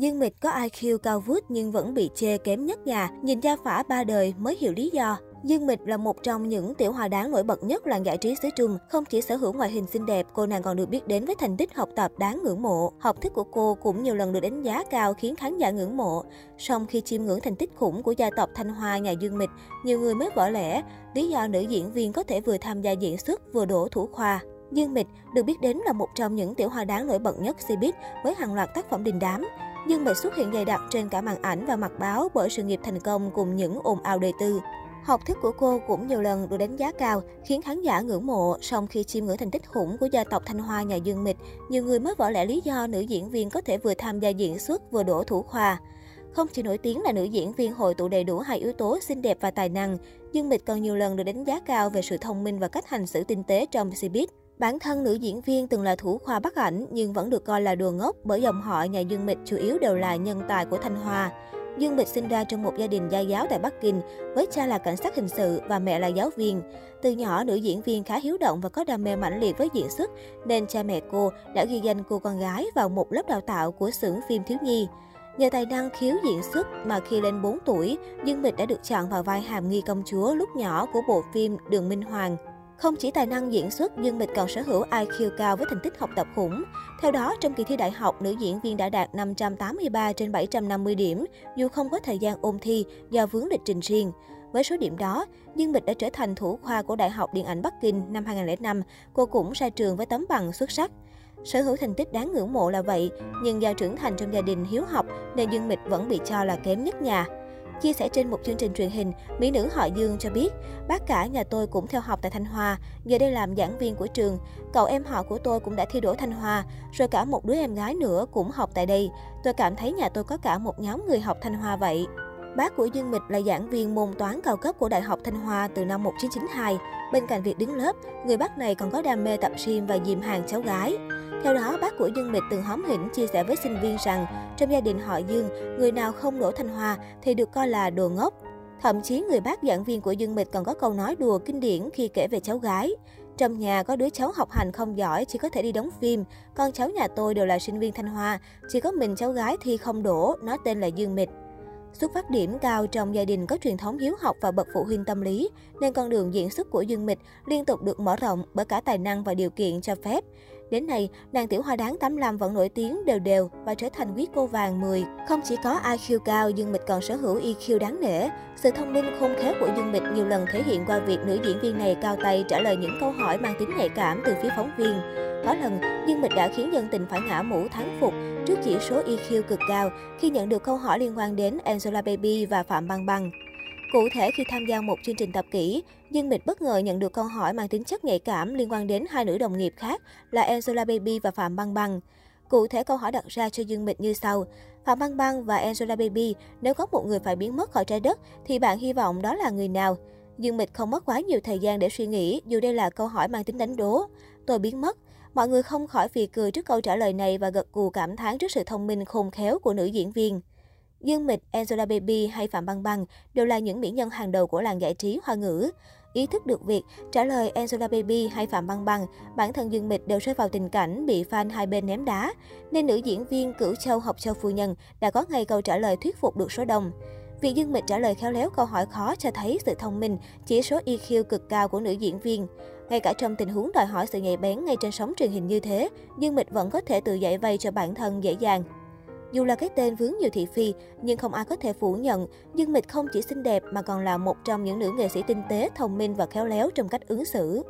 Dương Mịch có IQ cao vút nhưng vẫn bị chê kém nhất nhà, nhìn gia phả ba đời mới hiểu lý do. Dương Mịch là một trong những tiểu hòa đáng nổi bật nhất làng giải trí xứ Trung. Không chỉ sở hữu ngoại hình xinh đẹp, cô nàng còn được biết đến với thành tích học tập đáng ngưỡng mộ. Học thức của cô cũng nhiều lần được đánh giá cao khiến khán giả ngưỡng mộ. Song khi chiêm ngưỡng thành tích khủng của gia tộc Thanh Hoa nhà Dương Mịch, nhiều người mới vỡ lẽ lý do nữ diễn viên có thể vừa tham gia diễn xuất vừa đổ thủ khoa. Dương Mịch được biết đến là một trong những tiểu hòa đáng nổi bật nhất Cbiz với hàng loạt tác phẩm đình đám. Dương bị xuất hiện dày đặc trên cả màn ảnh và mặt báo bởi sự nghiệp thành công cùng những ồn ào đời tư. Học thức của cô cũng nhiều lần được đánh giá cao, khiến khán giả ngưỡng mộ. Song khi chiêm ngưỡng thành tích khủng của gia tộc Thanh Hoa nhà Dương Mịch, nhiều người mới vỡ lẽ lý do nữ diễn viên có thể vừa tham gia diễn xuất vừa đổ thủ khoa. Không chỉ nổi tiếng là nữ diễn viên hội tụ đầy đủ hai yếu tố xinh đẹp và tài năng, Dương Mịch còn nhiều lần được đánh giá cao về sự thông minh và cách hành xử tinh tế trong showbiz. Bản thân nữ diễn viên từng là thủ khoa bắt ảnh nhưng vẫn được coi là đồ ngốc bởi dòng họ nhà Dương Mịch chủ yếu đều là nhân tài của Thanh Hoa. Dương Mịch sinh ra trong một gia đình gia giáo tại Bắc Kinh, với cha là cảnh sát hình sự và mẹ là giáo viên. Từ nhỏ, nữ diễn viên khá hiếu động và có đam mê mãnh liệt với diễn xuất, nên cha mẹ cô đã ghi danh cô con gái vào một lớp đào tạo của xưởng phim thiếu nhi. Nhờ tài năng khiếu diễn xuất mà khi lên 4 tuổi, Dương Mịch đã được chọn vào vai hàm nghi công chúa lúc nhỏ của bộ phim Đường Minh Hoàng. Không chỉ tài năng diễn xuất, Dương Mịch còn sở hữu IQ cao với thành tích học tập khủng. Theo đó, trong kỳ thi đại học, nữ diễn viên đã đạt 583 trên 750 điểm, dù không có thời gian ôn thi do vướng lịch trình riêng. Với số điểm đó, Dương Mịch đã trở thành thủ khoa của Đại học Điện ảnh Bắc Kinh năm 2005. Cô cũng ra trường với tấm bằng xuất sắc. Sở hữu thành tích đáng ngưỡng mộ là vậy, nhưng do trưởng thành trong gia đình hiếu học nên Dương Mịch vẫn bị cho là kém nhất nhà. Chia sẻ trên một chương trình truyền hình, mỹ nữ họ Dương cho biết, bác cả nhà tôi cũng theo học tại Thanh hòa, giờ đây làm giảng viên của trường. Cậu em họ của tôi cũng đã thi đỗ Thanh hòa, rồi cả một đứa em gái nữa cũng học tại đây. Tôi cảm thấy nhà tôi có cả một nhóm người học Thanh hòa vậy. Bác của Dương Mịch là giảng viên môn toán cao cấp của Đại học Thanh Hoa từ năm 1992. Bên cạnh việc đứng lớp, người bác này còn có đam mê tập gym và dìm hàng cháu gái. Theo đó, bác của Dương Mịch từng hóm hỉnh chia sẻ với sinh viên rằng trong gia đình họ Dương, người nào không đổ Thanh Hoa thì được coi là đồ ngốc. Thậm chí người bác giảng viên của Dương Mịch còn có câu nói đùa kinh điển khi kể về cháu gái. Trong nhà có đứa cháu học hành không giỏi, chỉ có thể đi đóng phim. Con cháu nhà tôi đều là sinh viên Thanh Hoa, chỉ có mình cháu gái thi không đổ, nó tên là Dương Mịch. Xuất phát điểm cao trong gia đình có truyền thống hiếu học và bậc phụ huynh tâm lý, nên con đường diễn xuất của Dương Mịch liên tục được mở rộng bởi cả tài năng và điều kiện cho phép. Đến nay, nàng tiểu hoa đáng 85 vẫn nổi tiếng đều đều và trở thành quý cô vàng 10. Không chỉ có IQ cao, Dương Mịch còn sở hữu EQ đáng nể. Sự thông minh khôn khéo của Dương Mịch nhiều lần thể hiện qua việc nữ diễn viên này cao tay trả lời những câu hỏi mang tính nhạy cảm từ phía phóng viên. Có lần, Dương Mịch đã khiến dân tình phải ngã mũ thắng phục trước chỉ số EQ cực cao khi nhận được câu hỏi liên quan đến Angela Baby và Phạm Băng Băng. Cụ thể khi tham gia một chương trình tập kỹ, Dương Mịch bất ngờ nhận được câu hỏi mang tính chất nhạy cảm liên quan đến hai nữ đồng nghiệp khác là Angela Baby và Phạm Băng Băng. Cụ thể câu hỏi đặt ra cho Dương Mịch như sau. Phạm Băng Băng và Angela Baby, nếu có một người phải biến mất khỏi trái đất, thì bạn hy vọng đó là người nào? Dương Mịch không mất quá nhiều thời gian để suy nghĩ, dù đây là câu hỏi mang tính đánh đố. Tôi biến mất. Mọi người không khỏi phì cười trước câu trả lời này và gật gù cảm thán trước sự thông minh khôn khéo của nữ diễn viên. Dương Mịch, Angela Baby hay Phạm Băng Băng đều là những mỹ nhân hàng đầu của làng giải trí hoa ngữ. Ý thức được việc trả lời Angela Baby hay Phạm Băng Băng, bản thân Dương Mịch đều rơi vào tình cảnh bị fan hai bên ném đá, nên nữ diễn viên Cửu Châu Học Châu Phu Nhân đã có ngay câu trả lời thuyết phục được số đông. Việc Dương Mịch trả lời khéo léo câu hỏi khó cho thấy sự thông minh, chỉ số EQ cực cao của nữ diễn viên. Ngay cả trong tình huống đòi hỏi sự nhạy bén ngay trên sóng truyền hình như thế, Dương Mịch vẫn có thể tự giải vây cho bản thân dễ dàng. Dù là cái tên vướng nhiều thị phi, nhưng không ai có thể phủ nhận, Dương Mịch không chỉ xinh đẹp mà còn là một trong những nữ nghệ sĩ tinh tế, thông minh và khéo léo trong cách ứng xử.